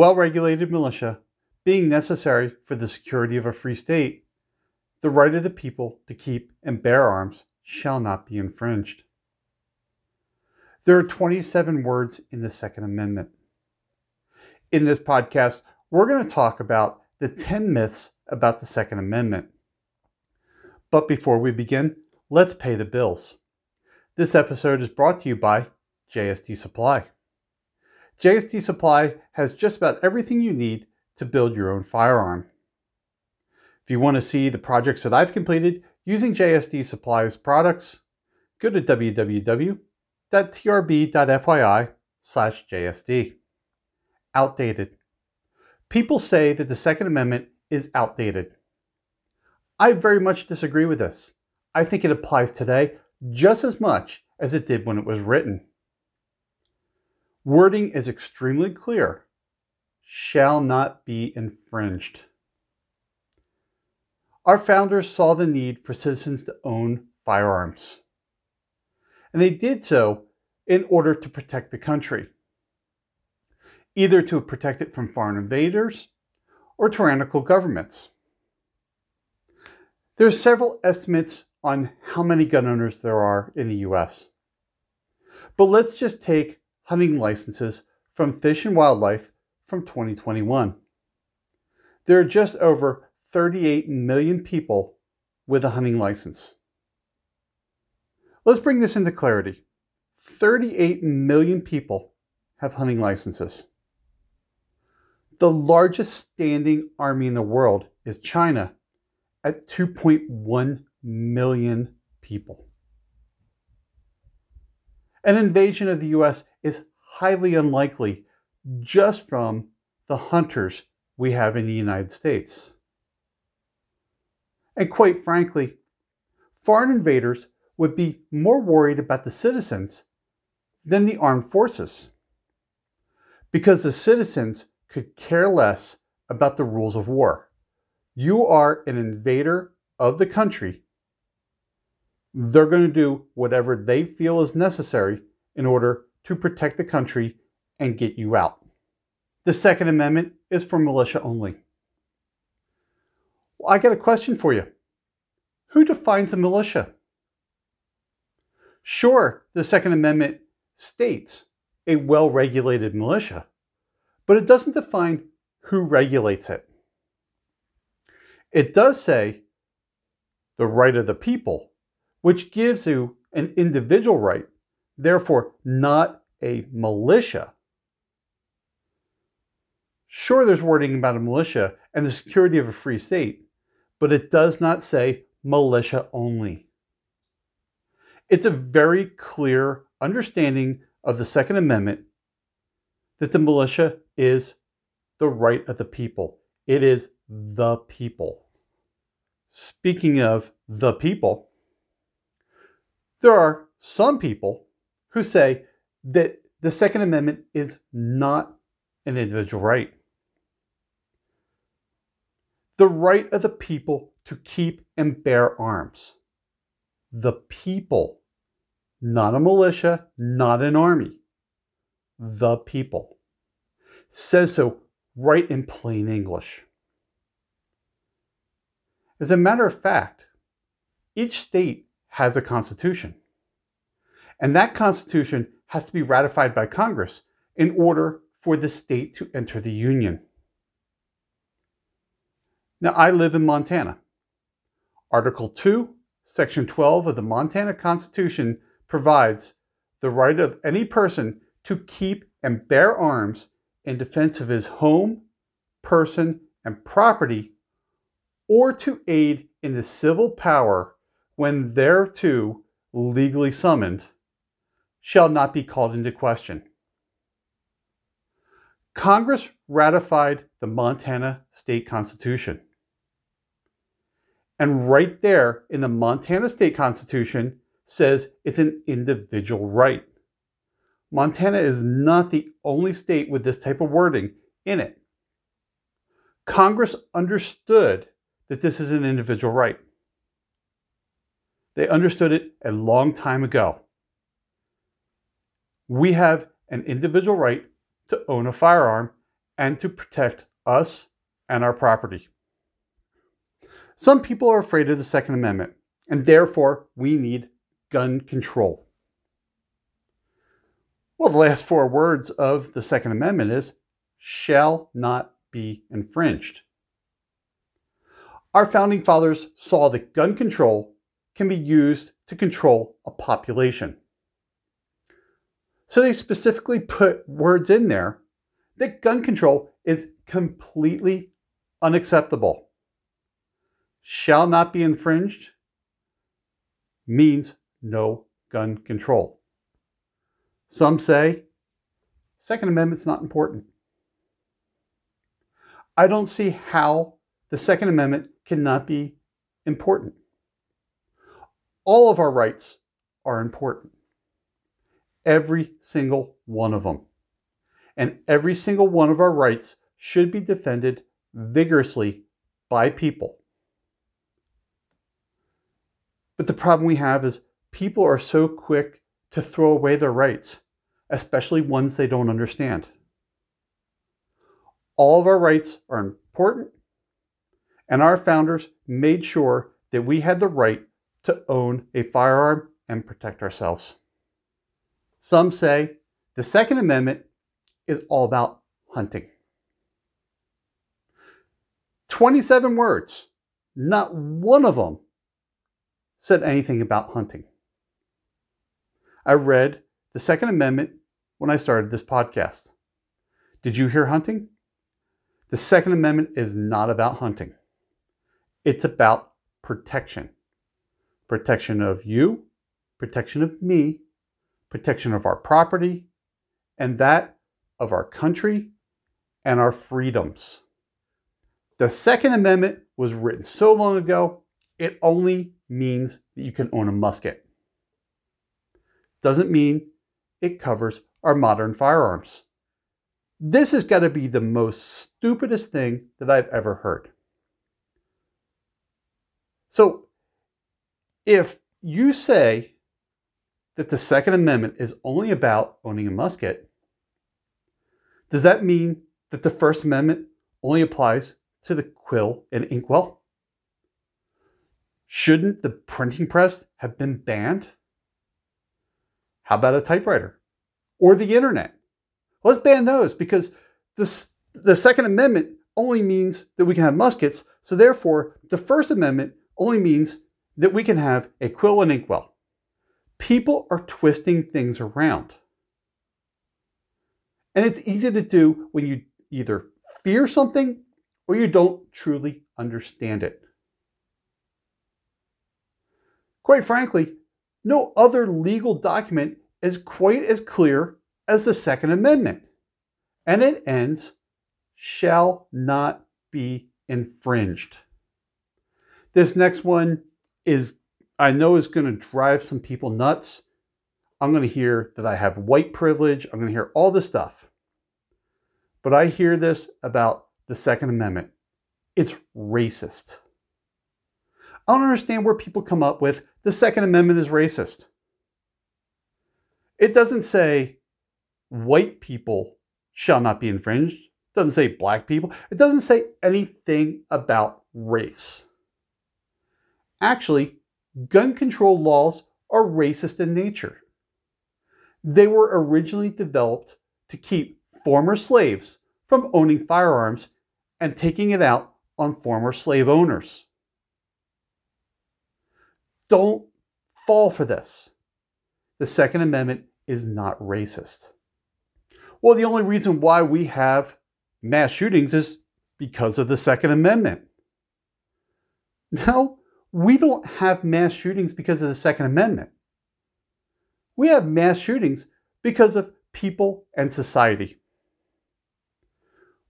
well regulated militia being necessary for the security of a free state, the right of the people to keep and bear arms shall not be infringed. There are 27 words in the Second Amendment. In this podcast, we're going to talk about the 10 myths about the Second Amendment. But before we begin, let's pay the bills. This episode is brought to you by JSD Supply. JSD Supply has just about everything you need to build your own firearm. If you want to see the projects that I've completed using JSD Supply's products, go to www.trb.fyi slash JSD. Outdated. People say that the Second Amendment is outdated. I very much disagree with this. I think it applies today just as much as it did when it was written. Wording is extremely clear shall not be infringed. Our founders saw the need for citizens to own firearms. And they did so in order to protect the country, either to protect it from foreign invaders or tyrannical governments. There are several estimates on how many gun owners there are in the US. But let's just take hunting licenses from Fish and Wildlife from 2021. There are just over 38 million people with a hunting license. Let's bring this into clarity. 38 million people have hunting licenses. The largest standing army in the world is China at 2.1 million people. An invasion of the US is highly unlikely just from the hunters we have in the United States. And quite frankly, foreign invaders would be more worried about the citizens than the armed forces. Because the citizens could care less about the rules of war. You are an invader of the country. They're going to do whatever they feel is necessary in order to protect the country and get you out. The Second Amendment is for militia only. Well, I got a question for you. Who defines a militia? Sure, the Second Amendment states a well regulated militia, but it doesn't define who regulates it. It does say the right of the people, which gives you an individual right, therefore, not a militia. Sure, there's wording about a militia and the security of a free state, but it does not say militia only. It's a very clear understanding of the Second Amendment that the militia is the right of the people. It is the people. Speaking of the people, there are some people who say that the Second Amendment is not an individual right. The right of the people to keep and bear arms. The people, not a militia, not an army. The people. Says so right in plain English. As a matter of fact, each state has a constitution. And that constitution has to be ratified by Congress in order for the state to enter the Union. Now, I live in Montana. Article 2, Section 12 of the Montana Constitution provides the right of any person to keep and bear arms in defense of his home, person, and property or to aid in the civil power when thereto legally summoned, shall not be called into question. Congress ratified the Montana State Constitution. And right there in the Montana State Constitution says it's an individual right. Montana is not the only state with this type of wording in it. Congress understood that this is an individual right. They understood it a long time ago. We have an individual right to own a firearm, and to protect us and our property. Some people are afraid of the Second Amendment, and therefore we need gun control. Well, the last four words of the Second Amendment is shall not be infringed. Our founding fathers saw that gun control can be used to control a population. So they specifically put words in there that gun control is completely unacceptable. Shall not be infringed means no gun control. Some say Second Amendment's not important. I don't see how the Second Amendment cannot be important. All of our rights are important. Every single one of them. And every single one of our rights should be defended vigorously by people. But the problem we have is people are so quick to throw away their rights, especially ones they don't understand. All of our rights are important, and our founders made sure that we had the right to own a firearm and protect ourselves. Some say the Second Amendment is all about hunting. 27 words, not one of them said anything about hunting. I read the Second Amendment when I started this podcast. Did you hear hunting? The Second Amendment is not about hunting, it's about protection protection of you, protection of me, protection of our property, and that of our country and our freedoms. The Second Amendment was written so long ago, it only means that you can own a musket. Doesn't mean it covers our modern firearms. This has got to be the most stupidest thing that I've ever heard. So, if you say that the Second Amendment is only about owning a musket, does that mean that the First Amendment only applies to the quill and inkwell? Shouldn't the printing press have been banned? How about a typewriter or the internet? Let's ban those because this, the Second Amendment only means that we can have muskets. So therefore, the First Amendment only means that we can have a quill and inkwell people are twisting things around. And it's easy to do when you either fear something or you don't truly understand it. Quite frankly, no other legal document is quite as clear as the Second Amendment. And it ends, shall not be infringed. This next one is I know is going to drive some people nuts. I'm going to hear that I have white privilege. I'm going to hear all this stuff. But I hear this about the Second Amendment. It's racist. I don't understand where people come up with the Second Amendment is racist. It doesn't say white people shall not be infringed. It doesn't say black people. It doesn't say anything about race. Actually, gun control laws are racist in nature. They were originally developed to keep former slaves from owning firearms and taking it out on former slave owners. Don't fall for this. The Second Amendment is not racist. Well, the only reason why we have mass shootings is because of the Second Amendment. No, we don't have mass shootings because of the Second Amendment. We have mass shootings because of people and society.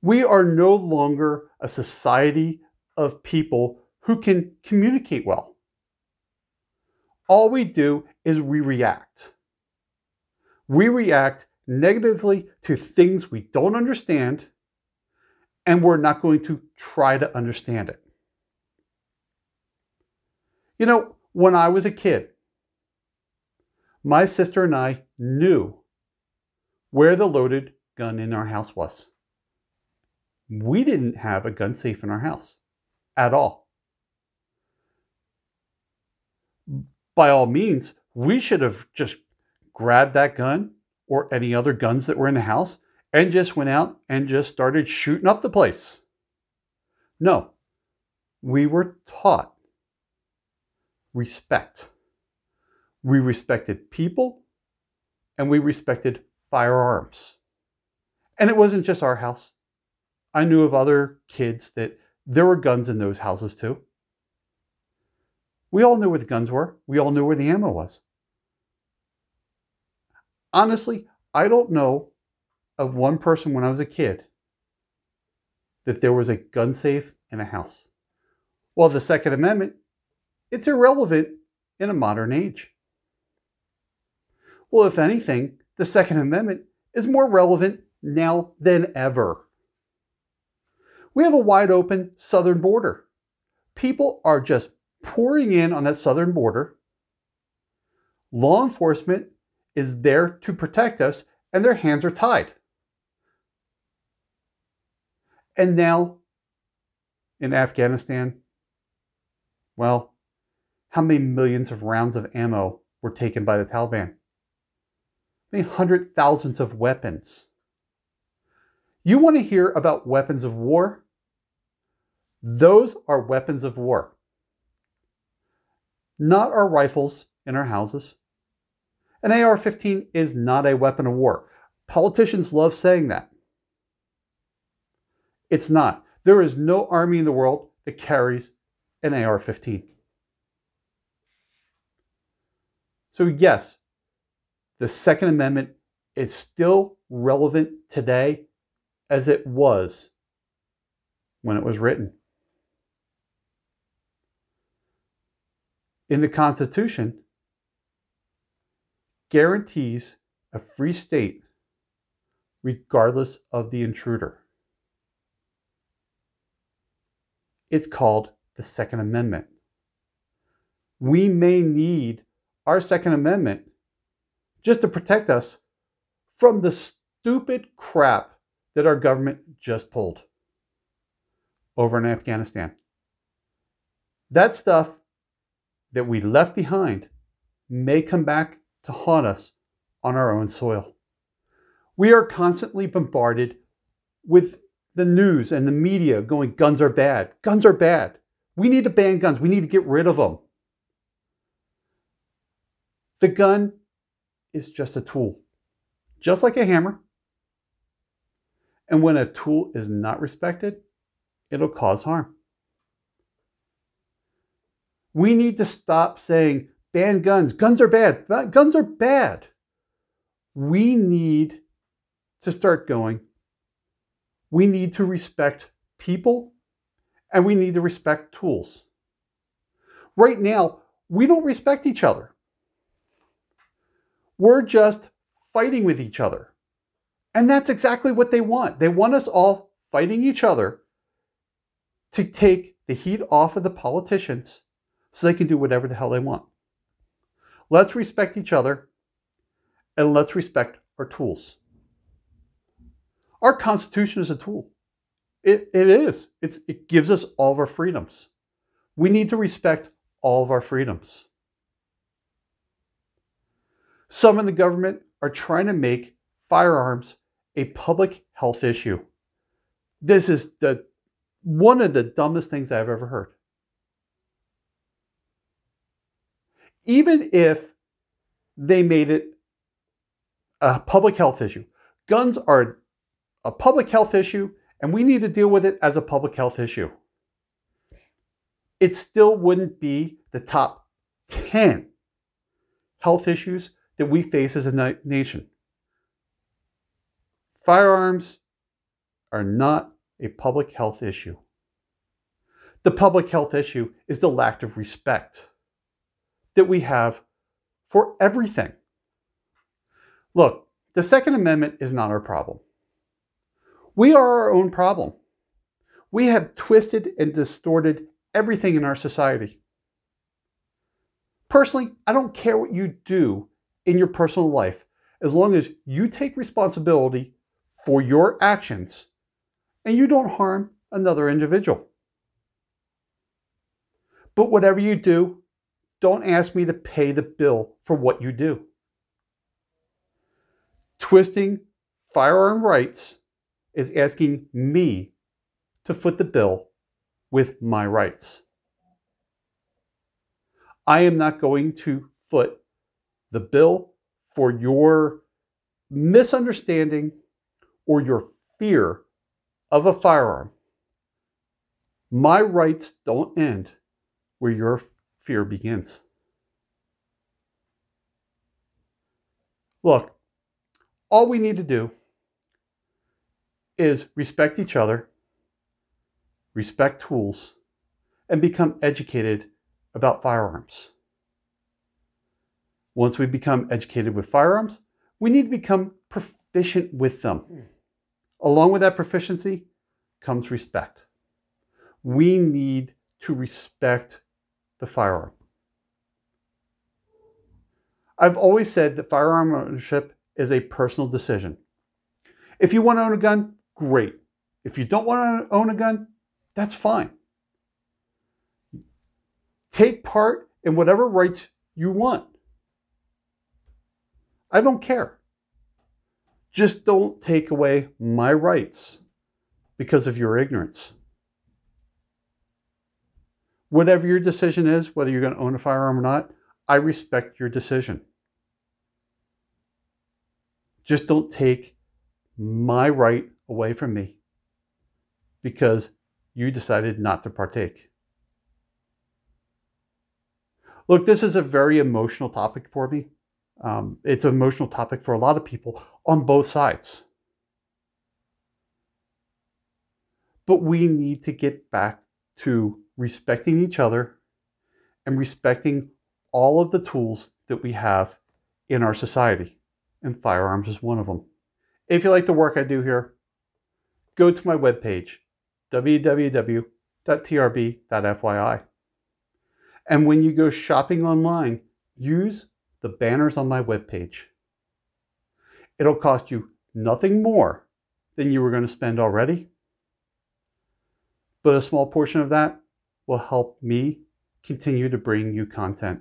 We are no longer a society of people who can communicate well. All we do is we react. We react negatively to things we don't understand, and we're not going to try to understand it. You know, when I was a kid, my sister and I knew where the loaded gun in our house was. we didn't have a gun safe in our house at all. By all means, we should have just grabbed that gun or any other guns that were in the house and just went out and just started shooting up the place. No, we were taught respect. We respected people and we respected firearms. And it wasn't just our house. I knew of other kids that there were guns in those houses too. We all knew where the guns were. We all knew where the ammo was. Honestly, I don't know of one person when I was a kid that there was a gun safe in a house. Well, the Second Amendment, it's irrelevant in a modern age. Well, if anything, the Second Amendment is more relevant now than ever. We have a wide open southern border. People are just pouring in on that southern border. Law enforcement is there to protect us, and their hands are tied. And now in Afghanistan, well, how many millions of rounds of ammo were taken by the Taliban? Many hundred thousands of weapons. You want to hear about weapons of war? Those are weapons of war. Not our rifles in our houses. An AR 15 is not a weapon of war. Politicians love saying that. It's not. There is no army in the world that carries an AR 15. So, yes, the Second Amendment is still relevant today as it was when it was written. In the Constitution, guarantees a free state regardless of the intruder. It's called the Second Amendment. We may need our Second Amendment just to protect us from the stupid crap that our government just pulled over in Afghanistan. That stuff that we left behind may come back to haunt us on our own soil. We are constantly bombarded with the news and the media going, guns are bad. Guns are bad. We need to ban guns. We need to get rid of them. The gun is just a tool, just like a hammer. And when a tool is not respected, it'll cause harm. We need to stop saying, ban guns. Guns are bad. Guns are bad. We need to start going, we need to respect people and we need to respect tools. Right now, we don't respect each other. We're just fighting with each other. And that's exactly what they want. They want us all fighting each other to take the heat off of the politicians so they can do whatever the hell they want. Let's respect each other and let's respect our tools. Our Constitution is a tool. It, it is. It's, it gives us all of our freedoms. We need to respect all of our freedoms. Some in the government are trying to make firearms a public health issue. This is the one of the dumbest things I've ever heard. Even if they made it a public health issue, guns are a public health issue, and we need to deal with it as a public health issue. It still wouldn't be the top 10 health issues that we face as a nation. Firearms are not a public health issue. The public health issue is the lack of respect that we have for everything. Look, the Second Amendment is not our problem. We are our own problem. We have twisted and distorted everything in our society. Personally, I don't care what you do in your personal life as long as you take responsibility for your actions and you don't harm another individual. But whatever you do, don't ask me to pay the bill for what you do. Twisting firearm rights is asking me to foot the bill with my rights. I am not going to foot the bill for your misunderstanding or your fear of a firearm. My rights don't end where your fear begins. Look, all we need to do is respect each other, respect tools, and become educated about firearms. Once we become educated with firearms, we need to become proficient with them. Hmm. Along with that proficiency comes respect. We need to respect the firearm. I've always said that firearm ownership is a personal decision. If you want to own a gun, great. If you don't want to own a gun, that's fine. Take part in whatever rights you want. I don't care. Just don't take away my rights because of your ignorance. Whatever your decision is, whether you're going to own a firearm or not, I respect your decision. Just don't take my right away from me because you decided not to partake. Look, this is a very emotional topic for me. Um, it's an emotional topic for a lot of people on both sides. But we need to get back to respecting each other and respecting all of the tools that we have in our society. And firearms is one of them. If you like the work I do here, go to my webpage, www.trb.fyi. And when you go shopping online, use the banners on my webpage. It'll cost you nothing more than you were going to spend already, but a small portion of that will help me continue to bring you content.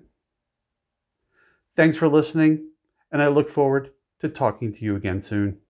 Thanks for listening, and I look forward to talking to you again soon.